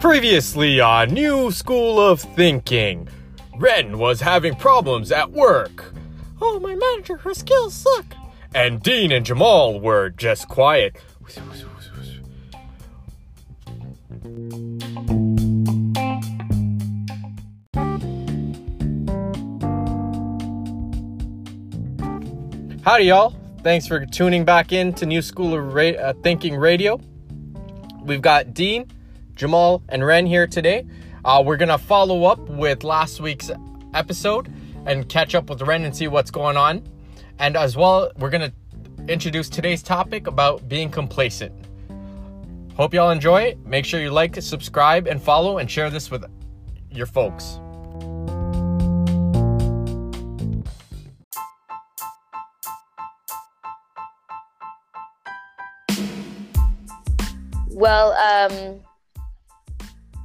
Previously on New School of Thinking, Ren was having problems at work. Oh, my manager, her skills suck. And Dean and Jamal were just quiet. Howdy, y'all. Thanks for tuning back in to New School of Ra- uh, Thinking Radio. We've got Dean, Jamal, and Ren here today. Uh, we're going to follow up with last week's episode and catch up with Ren and see what's going on. And as well, we're going to introduce today's topic about being complacent. Hope y'all enjoy it. Make sure you like, subscribe, and follow, and share this with your folks. Well, um,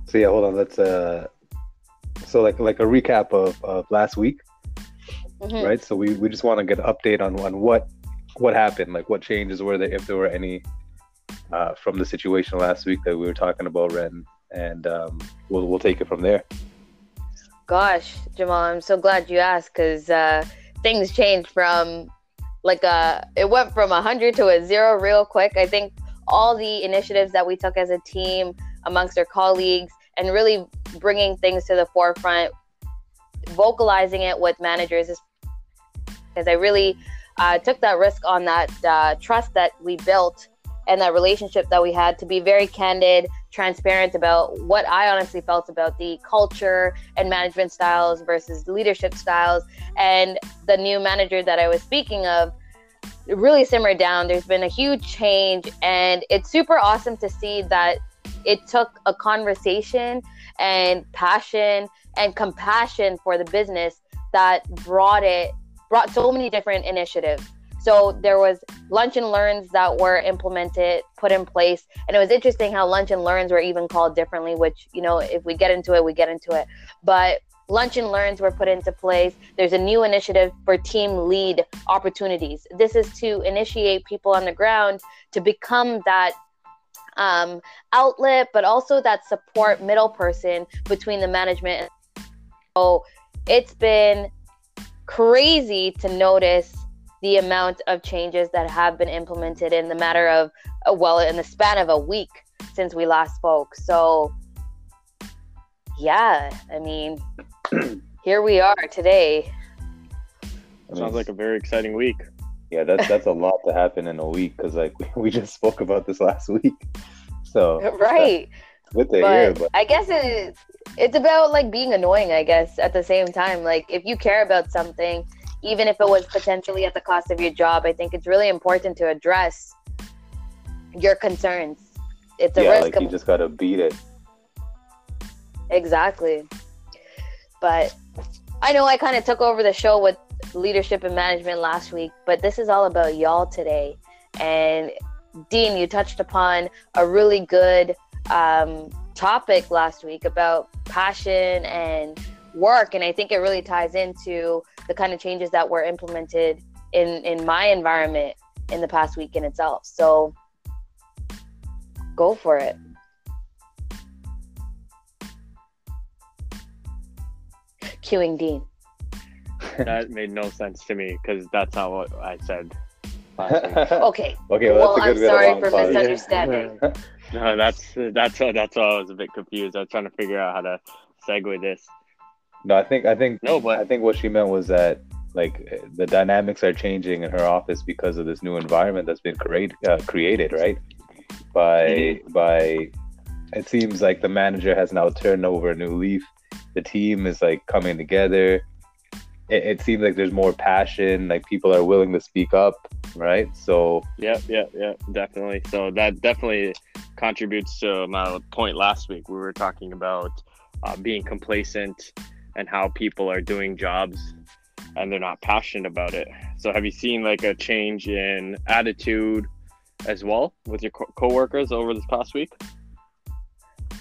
So yeah, hold on. Let's uh, so like like a recap of, of last week, mhm. right? So we, we just want to get an update on on what what happened, like what changes were there, if there were any, uh, from the situation last week that we were talking about, Ren, and um, we'll we'll take it from there. gosh, Jamal, I'm so glad you asked because uh, things changed from like a, it went from a hundred to a zero real quick. I think all the initiatives that we took as a team amongst our colleagues and really bringing things to the forefront, vocalizing it with managers because I really uh, took that risk on that uh, trust that we built and that relationship that we had to be very candid, transparent about what I honestly felt about the culture and management styles versus leadership styles. And the new manager that I was speaking of really simmered down. There's been a huge change, and it's super awesome to see that it took a conversation and passion and compassion for the business that brought it brought so many different initiatives. So there was lunch and learns that were implemented, put in place, and it was interesting how lunch and learns were even called differently. Which you know, if we get into it, we get into it. But lunch and learns were put into place. There's a new initiative for team lead opportunities. This is to initiate people on the ground to become that um, outlet, but also that support middle person between the management. So it's been crazy to notice the amount of changes that have been implemented in the matter of uh, well in the span of a week since we last spoke so yeah i mean here we are today I mean, Sounds like a very exciting week. yeah, that's that's a lot to happen in a week because like we just spoke about this last week. So right With the hear, but but i guess it, it's about like being annoying i guess at the same time like if you care about something even if it was potentially at the cost of your job i think it's really important to address your concerns it's a yeah, risk like of you just gotta beat it. Exactly. But I know I kind of took over the show with leadership and management last week, but this is all about y'all today. And Dean, you touched upon a really good um, topic last week about passion and work. And I think it really ties into the kind of changes that were implemented in, in my environment in the past week in itself. So go for it. Cueing Dean. That made no sense to me because that's not what I said. Okay. Okay, Well, well, that's a I'm good bit of sorry long for pause. misunderstanding. no, that's that's that's why I was a bit confused. I was trying to figure out how to segue this. No, I think I think No, but I think what she meant was that like the dynamics are changing in her office because of this new environment that's been create, uh, created, right? By by, it seems like the manager has now turned over a new leaf. The team is like coming together. It, it seems like there's more passion. Like people are willing to speak up, right? So yeah, yeah, yeah, definitely. So that definitely contributes to my point last week. We were talking about uh, being complacent and how people are doing jobs and they're not passionate about it. So have you seen like a change in attitude as well with your co- coworkers over this past week?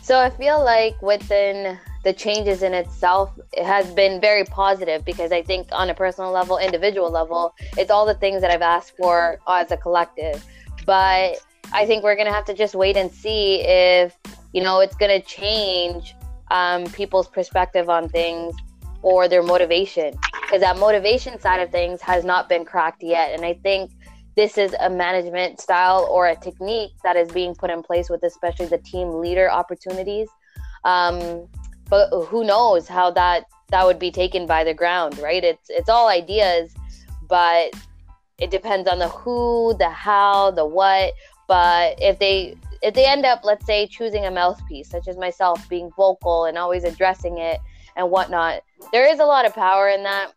So I feel like within the changes in itself, it has been very positive because I think on a personal level, individual level, it's all the things that I've asked for as a collective. But I think we're gonna have to just wait and see if you know it's gonna change um, people's perspective on things or their motivation. Because that motivation side of things has not been cracked yet. And i think this is a management style or a technique that is being put in place with especially the team leader opportunities. Um, but who knows how that that would be taken by the ground right? It's it's all ideas but it depends on the who the how the what. But if they if they end up let's say choosing a mouthpiece such as myself being vocal and always addressing it and whatnot there is a lot of power in that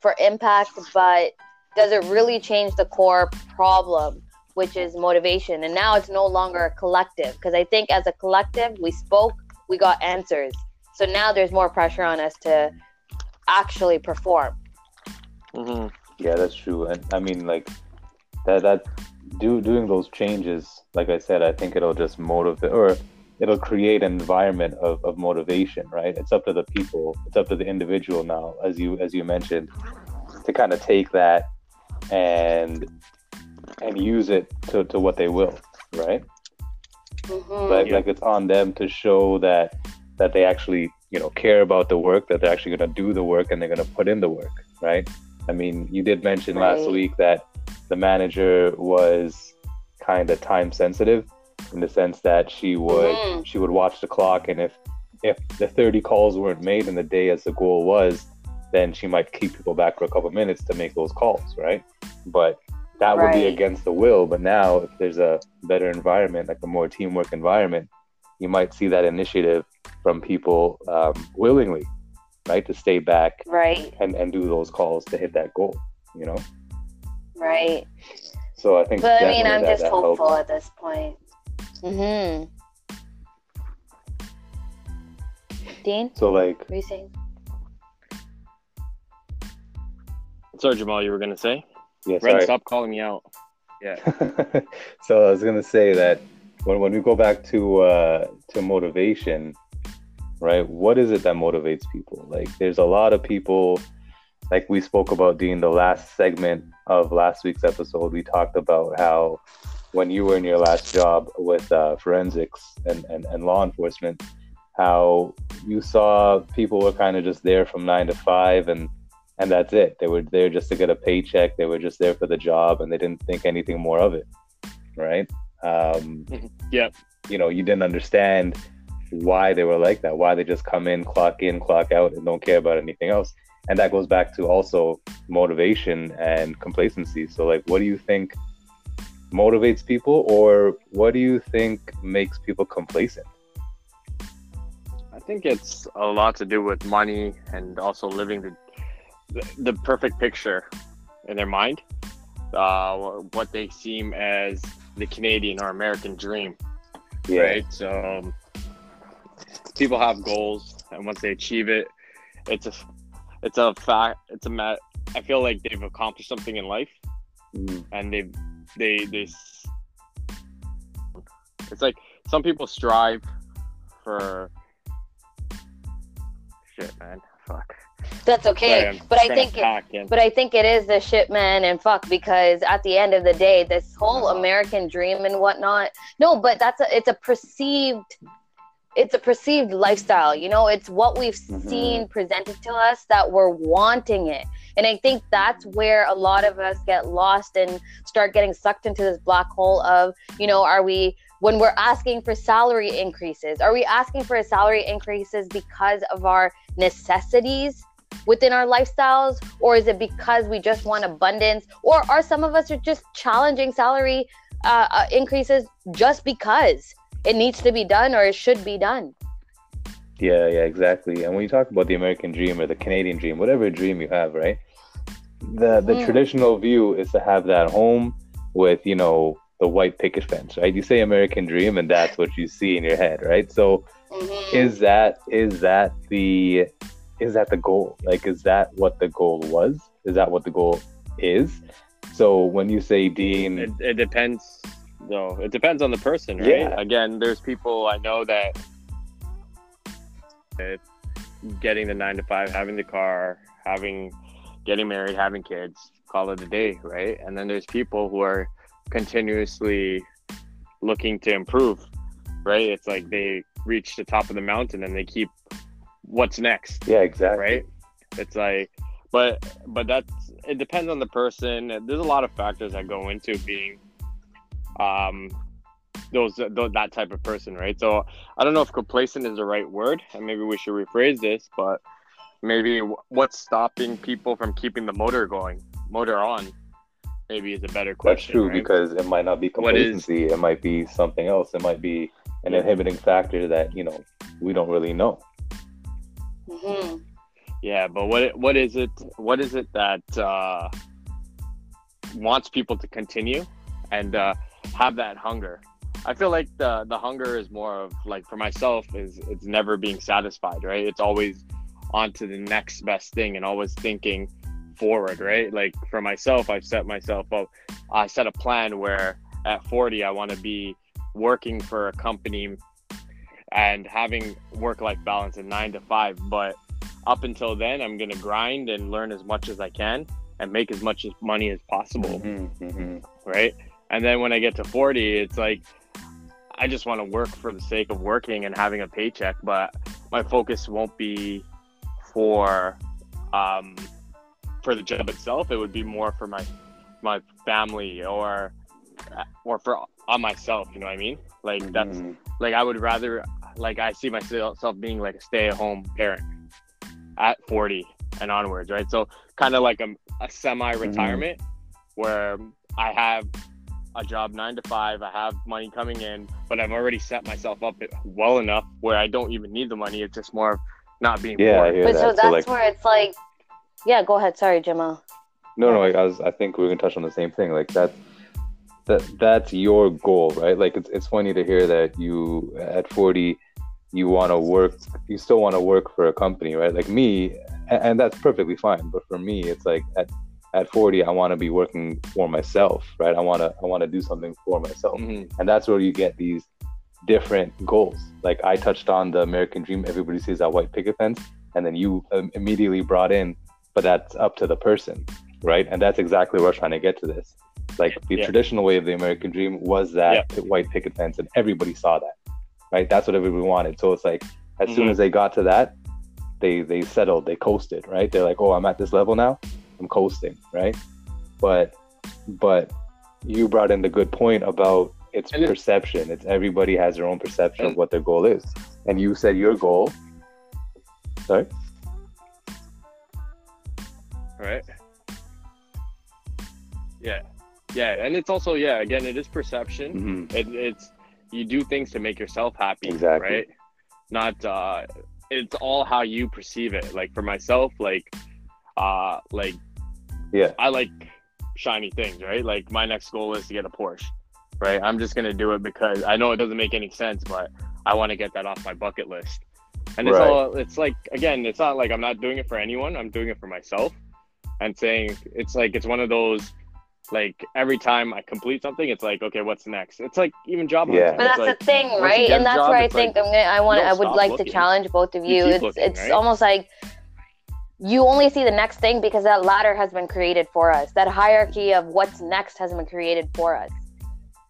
for impact but does it really change the core problem which is motivation? And now it's no longer a collective because i think as a collective we spoke we got answers so now there's more pressure on us to actually perform hmm Yeah, that's true. And I mean, like that that do doing those changes, like I said, I think it'll just motivate or it'll create an environment of, of motivation, right? It's up to the people, it's up to the individual now, as you as you mentioned, to kind of take that and and use it to, to what they will, right? Mhm. Like Yeah. like it's on them to show that that they actually you know care about the work, that they're actually going to do the work, and they're going to put in the work, right? I mean, you did mention last week that the manager was kind of time sensitive in the sense that she would Mhm. she would watch the clock, and if if the 30 calls weren't made in the day as the goal was, then she might keep people back for a couple minutes to make those calls, right? But that would be against the will. But now, if there's a better environment, like a more teamwork environment, you might see that initiative from people um, willingly, right, to stay back right and, and do those calls to hit that goal, you know? right So I think. But I mean, I'm that- just that hopeful helps. at this point. Mm-hmm. Dean, So like, what are you saying? Sorry, Jamal, you were gonna say? Yeah, Ren, sorry. stop calling me out. Yeah. so I was gonna say that when, when we go back to uh, to motivation, right? What is it that motivates people? Like, there's a lot of people, like we spoke about Dean the last segment of last week's episode. We talked about how when you were in your last job with uh, forensics and, and, and law enforcement, how you saw people were kind of just there from nine to five and and that's it. They were there just to get a paycheck. They were just there for the job, and they didn't think anything more of it, right? Um, Yep. you know, you didn't understand why they were like that. Why they just come in, clock in, clock out, and don't care about anything else. And that goes back to also motivation and complacency. So, like, what do you think motivates people, or what do you think makes people complacent? I think it's a lot to do with money and also living the the, the perfect picture in their mind. Uh, what they seem as the Canadian or American dream, Yeah, right? So um, people have goals, and once they achieve it, it's a it's a fact. It's a mat. I feel like they've accomplished something in life, Mhm. and they they they. It's like some people strive for. Shit, man. Fuck. That's okay, Sorry, but I think it, but I think it is the shit man and fuck because at the end of the day, this whole American dream and whatnot. No, but that's a it's a perceived it's a perceived lifestyle. You know, it's what we've Mhm. seen presented to us that we're wanting it. And I think that's where a lot of us get lost and start getting sucked into this black hole of, you know, are we when we're asking for salary increases, are we asking for salary increases because of our necessities within our lifestyles or is it because we just want abundance or are some of us are just challenging salary uh, uh, increases just because it needs to be done or it should be done Yeah, yeah, exactly. And when you talk about the American dream or the Canadian dream, whatever dream you have, right? The the Mhm. traditional view is to have that home with, you know, the white picket fence, right? You say American dream and that's what you see in your head, right? So is that is that the is that the goal? Like is that what the goal was? Is that what the goal is? So when you say Dean it, it depends though it depends on the person right Yeah. again there's people i know that that getting the nine to five having the car having getting married having kids call it a day right and then there's people who are continuously looking to improve, right? It's like they reach the top of the mountain and they keep what's next, Yeah, exactly. right? It's like, but but that's it depends on the person. There's a lot of factors that go into being um those, those that type of person, right? So I don't know if complacent is the right word, and maybe we should rephrase this, but maybe what's stopping people from keeping the motor going, motor on, maybe is a better question. That's true right? because it might not be What is- complacency. It might be something else. It might be an inhibiting factor that you know we don't really know. Hmm Yeah, but what what is it? What is it that uh, wants people to continue and uh, have that hunger? I feel like the the hunger is more of like for myself is it's never being satisfied, right? It's always on to the next best thing and always thinking forward, right? Like for myself, I've set myself up. I set a plan where at 40 I want to be working for a company and having work life balance at nine to five, but up until then i'm going to grind and learn as much as i can and make as much as money as possible Mm-hmm, right? And then when i get to 40 it's like i just want to work for the sake of working and having a paycheck but my focus won't be for um for the job itself. It would be more for my my family or or for on myself you know what i mean? Like that's Mhm. like I would rather like I see myself being like a stay-at-home parent at 40 and onwards, right? So kind of like a, a semi-retirement mm-hmm. where I have a job nine to five, I have money coming in, but I've already set myself up well enough where I don't even need the money. It's just more of not being Yeah, I bored. hear But that. so So, that's like, where it's like, yeah, go ahead. Sorry, Jamal. no, no, I was, I think we're gonna touch on the same thing. Like that, that that's your goal, right? Like it's it's funny to hear that you at forty, you want to work, you still want to work for a company, right? Like me, and, and that's perfectly fine. But for me, it's like at at forty, I want to be working for myself, right? I wanna I want to do something for myself. Mhm. and that's where you get these different goals like i touched on the american dream everybody sees that white picket fence and then you um, immediately brought in but that's up to the person right and that's exactly where we're trying to get to this like the Yeah. traditional way of the american dream was that p- white picket fence and everybody saw that right that's what everybody wanted so it's like as soon Mhm. as they got to that they they settled they coasted right they're like oh i'm at this level now i'm coasting right but but you brought in the good point about it's And perception. It's everybody has their own perception of what their goal is. And you said your goal. Sorry. right yeah yeah and it's also yeah again it is perception Mm-hmm. it, it's you do things to make yourself happy Exactly. right? Not uh it's all how you perceive it. Like for myself like uh like Yeah. i like shiny things right? Like my next goal is to get a porsche right? I'm just gonna do it because i know it doesn't make any sense but i want to get that off my bucket list. And it's Right. all it's like again it's not like i'm not doing it for anyone. I'm doing it for myself. And saying it's like it's one of those like every time I complete something, it's like okay, what's next? It's like even job hunting. Yeah. But that's like, the thing, right? And that's job, where I think like, I'm gonna. I want. I would like looking. to challenge both of You you. it's looking, it's right? almost like you only see the next thing because that ladder has been created for us. That hierarchy of what's next has been created for us.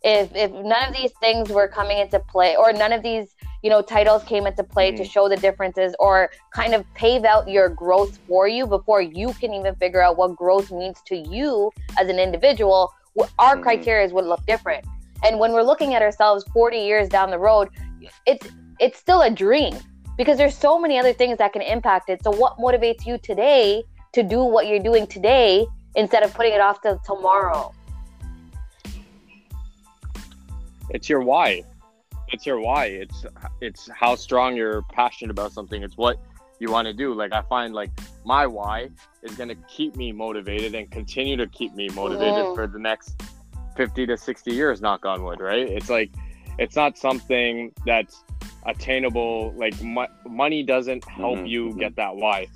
If if none of these things were coming into play, or none of these you know titles came into play to Mhm. show the differences, or kind of pave out your growth for you before you can even figure out what growth means to you as an individual, our Mhm. criteria would look different. And when we're looking at ourselves 40 years down the road, it's it's still a dream because there's so many other things that can impact it. So what motivates you today to do what you're doing today instead of putting it off to tomorrow? it's your why. It's your why. It's it's how strong you're passionate about something. It's what you want to do. Like I find like my why is gonna keep me motivated and continue to keep me motivated Mhm. for the next fifty to sixty years. Knock on wood, right? It's like it's not something that's attainable. Like mo- money doesn't help Mhm, you mhm. get that why,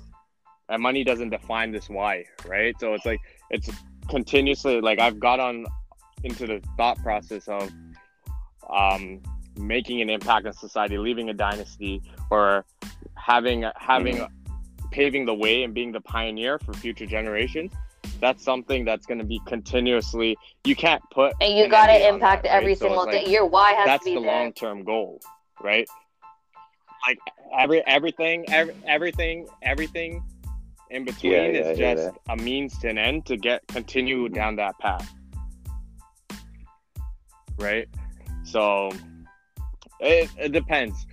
and money doesn't define this why, right? So it's like it's continuously like I've got on into the thought process of um, making an impact on society, leaving a dynasty, or having having paving the way and being the pioneer for future generations. that's something that's going to be continuously. You can't put And you an got to impact that, right? every So it's single like, day. Your why has That's to be the long term goal, right? Like every everything, every, everything, everything in between Yeah, yeah, is yeah, just a means to an end to get continue down that path, right? So it, it depends.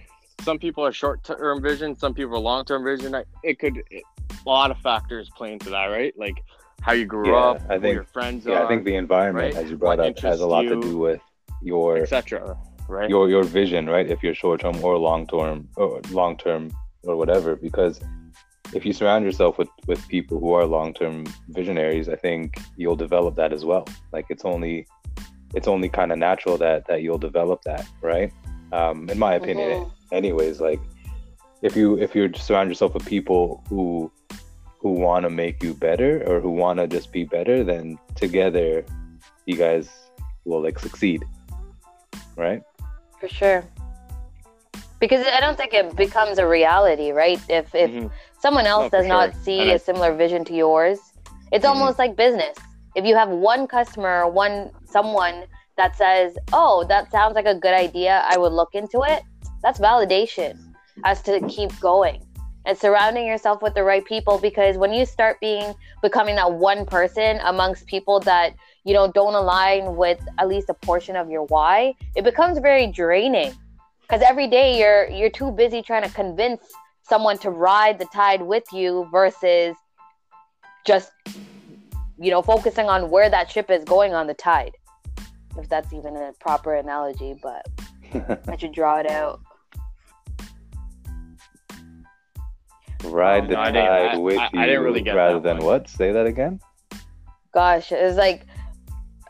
Some people are short term vision, some people are long term vision. I- It could it, a lot of factors play into that, right? Like how you grew Yeah, up, I think- your friends Yeah, are, I think the environment, right? as you brought What up, has a lot to do with your etc. Right? your your vision, right? If you're short term or long term or long term or whatever, because if you surround yourself with with people who are long term visionaries, I think you'll develop that as well. Like it's only it's only kind of natural that that you'll develop that, right? Um, in my opinion, Mhm. anyways. Like if you if you surround yourself with people who who want to make you better or who want to just be better, then together you guys will like succeed, right? For sure. Because I don't think it becomes a reality, right? If if Mhm. someone else No, does not sure. see a similar vision to yours, it's Mhm. almost like business. If you have one customer, one someone that says, "Oh, that sounds like a good idea. I would look into it." That's validation as to keep going and surrounding yourself with the right people because when you start being becoming that one person amongst people that you know don't align with at least a portion of your why it becomes very draining because every day you're you're too busy trying to convince someone to ride the tide with you versus just you know focusing on where that ship is going on the tide if that's even a proper analogy but i should draw it out Ride Oh, the no, I tide I- with I- you I didn't really get rather that than one. what? Say that again. gosh it's like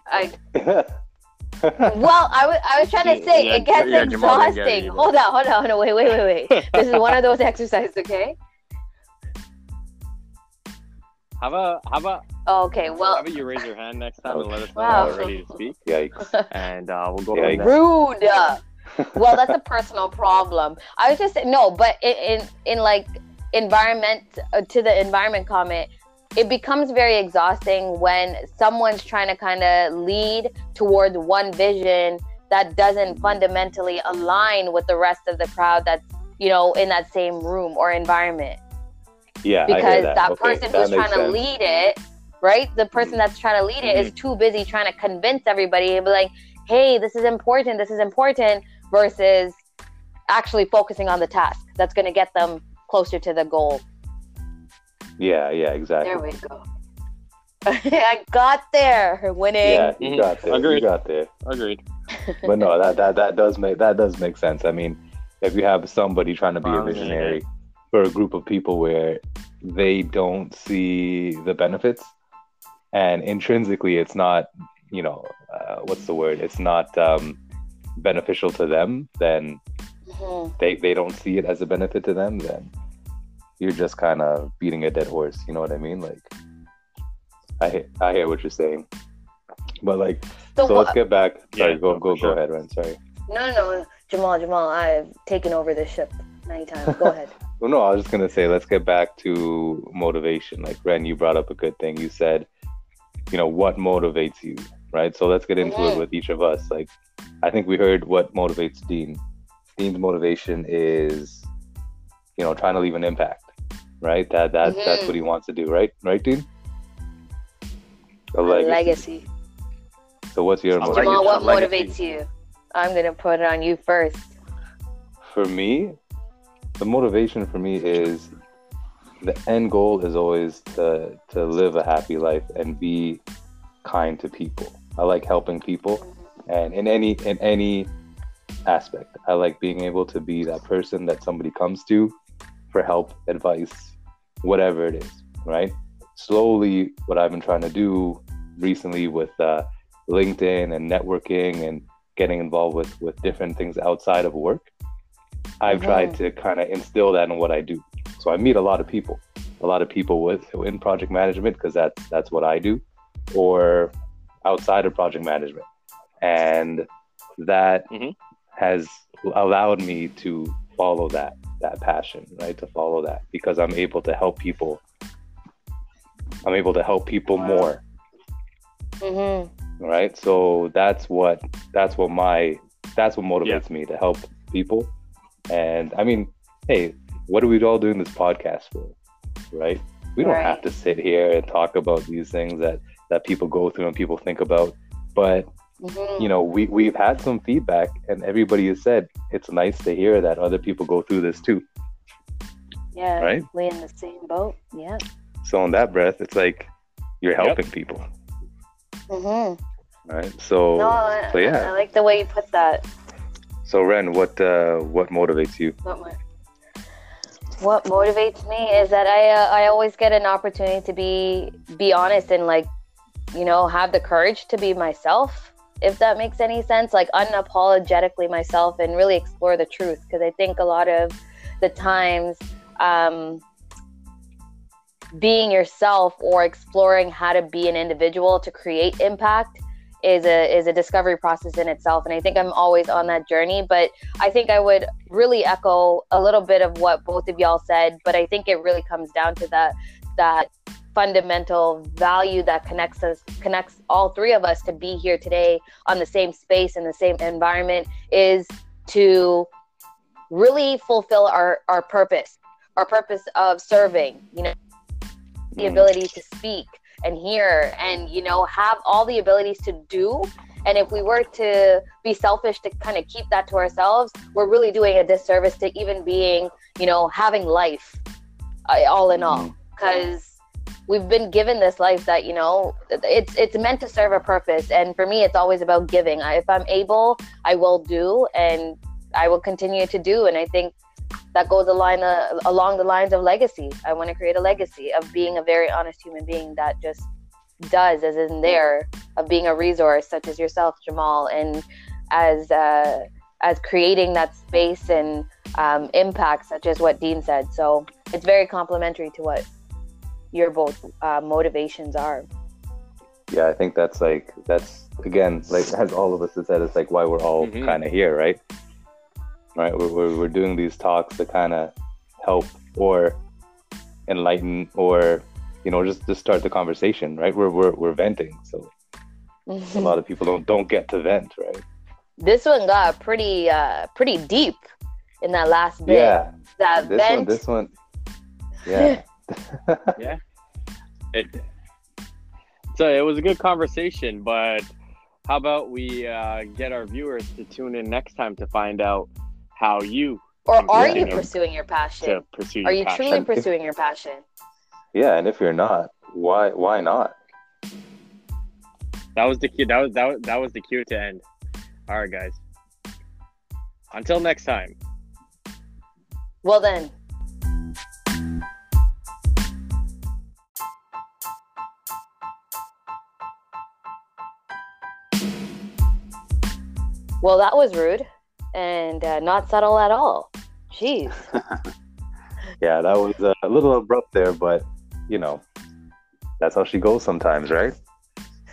i well i was i was trying to say Yeah, it gets yeah, Jamal didn't get it exhausting hold on hold on hold on wait wait wait wait this is one of those exercises okay How about how about Oh, okay how well about you raise your hand next time and let us know Wow. when you're ready to speak, Yikes. and uh, we'll go Yeah, from there. rude well that's a personal problem i was just saying no but in in, in like environment uh, to the environment comment it becomes very exhausting when someone's trying to kind of lead towards one vision that doesn't fundamentally align with the rest of the crowd that's you know in that same room or environment Yeah, I hear because that. that, Okay, person that who's makes trying to lead it, right? The person that's trying to lead it is Mm-hmm. too busy trying to convince everybody and be like, "Hey, this is important. This is important," versus actually focusing on the task that's going to get them closer to the goal. Yeah, yeah, exactly. There we go. I got there, winning. Yeah, you Mhm. got there. Agreed. You got there. Agreed. But no, that, that that does make that does make sense. I mean, if you have somebody trying to be a Wow, yeah, visionary for a group of people where they don't see the benefits, and intrinsically it's not, you know, uh, what's the word? It's not um, beneficial to them. Then Mhm. they they don't see it as a benefit to them. Then you're just kind of beating a dead horse. You know what I mean? Like, I hear, I hear what you're saying, but like, So, so what? let's get back. Sorry, Yeah, go go for go ahead, Ren. Sorry. no, no, no, Jamal, Jamal, I've taken over this ship many times. Go ahead. Well, no, I was just gonna say, let's get back to motivation. Like Ren, you brought up a good thing. You said, you know, what motivates you, right? So let's get into it with each of us. Like, I think we heard what motivates Dean. Dean's motivation is, you know, trying to leave an impact, right? That that that's Mhm. what he wants to do, right? Right, Dean? A A legacy. legacy. So what's your motivation? Jamal, what motivates you? I'm gonna put it on you first. for me, the motivation for me is the end goal is always to to live a happy life and be kind to people. I like helping people and in any in any aspect. I like being able to be that person that somebody comes to for help, advice, whatever it is, right? Slowly what I've been trying to do recently with uh, LinkedIn and networking and getting involved with with different things outside of work I've tried to kind of instill that in what I do. So I meet a lot of people, a lot of people with in project management because that's that's what I do, or outside of project management, and that Mhm. has allowed me to follow that that passion, right? To follow that because I'm able to help people I'm able to help people more. Mm-hmm. Right. So that's what that's what my that's what motivates me to help people. And I mean, hey, what are we all doing this podcast for? Right? We don't Right. have to sit here and talk about these things that that people go through and people think about. But Mm-hmm. you know, we we've had some feedback, and everybody has said it's nice to hear that other people go through this too. yeah. right? We in the same boat. Yeah. So in that breath, it's like you're Yep. helping people, Mm-hmm. right? So No, I, so yeah. I like the way you put that. So Ren, what uh, what motivates you? What motivates me is that I uh, I always get an opportunity to be be honest and like you know have the courage to be myself if that makes any sense like unapologetically myself and really explore the truth because I think a lot of the times um, being yourself or exploring how to be an individual to create impact is a is a discovery process in itself and I think I'm always on that journey but I think I would really echo a little bit of what both of y'all said, but I think it really comes down to that that fundamental value that connects us connects all three of us to be here today on the same space in the same environment is to really fulfill our our purpose our purpose of serving you know the Mm. ability to speak and hear and you know have all the abilities to do. And if we were to be selfish to kind of keep that to ourselves we're really doing a disservice to even being you know having life uh, all in all. Because we've been given this life that you know it's it's meant to serve a purpose. And for me it's always about giving. I, if i'm able i will do and i will continue to do. And i think that goes a line uh, along the lines of legacy i want to create a legacy of being a very honest human being that just does as in there of being a resource such as yourself jamal and as uh, as creating that space and um, impact such as what dean said so it's very complementary to what your both uh, motivations are Yeah, I think that's like that's again like as all of us have said, it's like why we're all Mhm. kind of here, right? Right, we're, we're we're doing these talks to kind of help or enlighten or you know just just start the conversation, right? We're we're we're venting, so a lot of people don't don't get to vent, right? this one got pretty uh pretty deep in that last bit Yeah, that this vent one, this one, yeah. It, so it was a good conversation, but how about we uh, get our viewers to tune in next time to find out how you or are you pursuing your passion to pursue your are you passion. truly pursuing your passion yeah, and if you're not, why why not? That was the cue. That was that was, that was the cue to end. All right, guys. Until next time. well then well that was rude and uh, not subtle at all jeez Yeah, that was a little abrupt there, but you know, that's how she goes sometimes, right?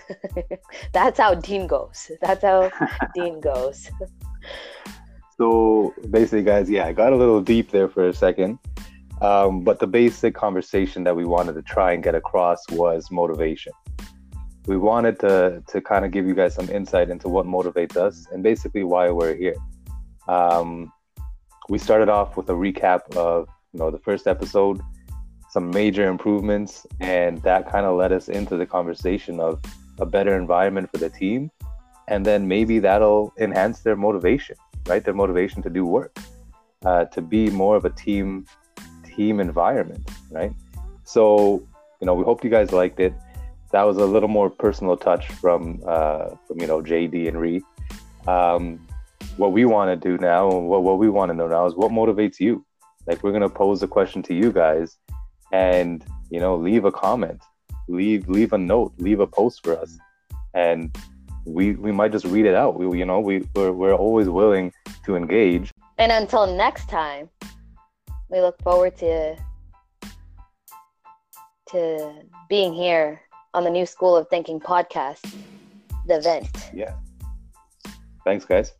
that's how dean goes that's how dean goes So basically, guys, yeah, I got a little deep there for a second. Um, but the basic conversation that we wanted to try and get across was motivation. We wanted to to kind of give you guys some insight into what motivates us and basically why we're here. Um, we started off with a recap of you know the first episode, some major improvements, and that kind of led us into the conversation of a better environment for the team, and then maybe that'll enhance their motivation right? Their motivation to do work, uh, to be more of a team team environment, right? So, you know, we hope you guys liked it. That was a little more personal touch from uh, from you know JD and Ree. Um, what we want to do now, and what what we want to know now is what motivates you. Like we're gonna pose a question to you guys, and you know, leave a comment, leave leave a note, leave a post for us, and we we might just read it out. We you know we we're, we're always willing to engage. and until next time we look forward to to being here on the new school of thinking podcast the vent Yeah. Thanks, guys.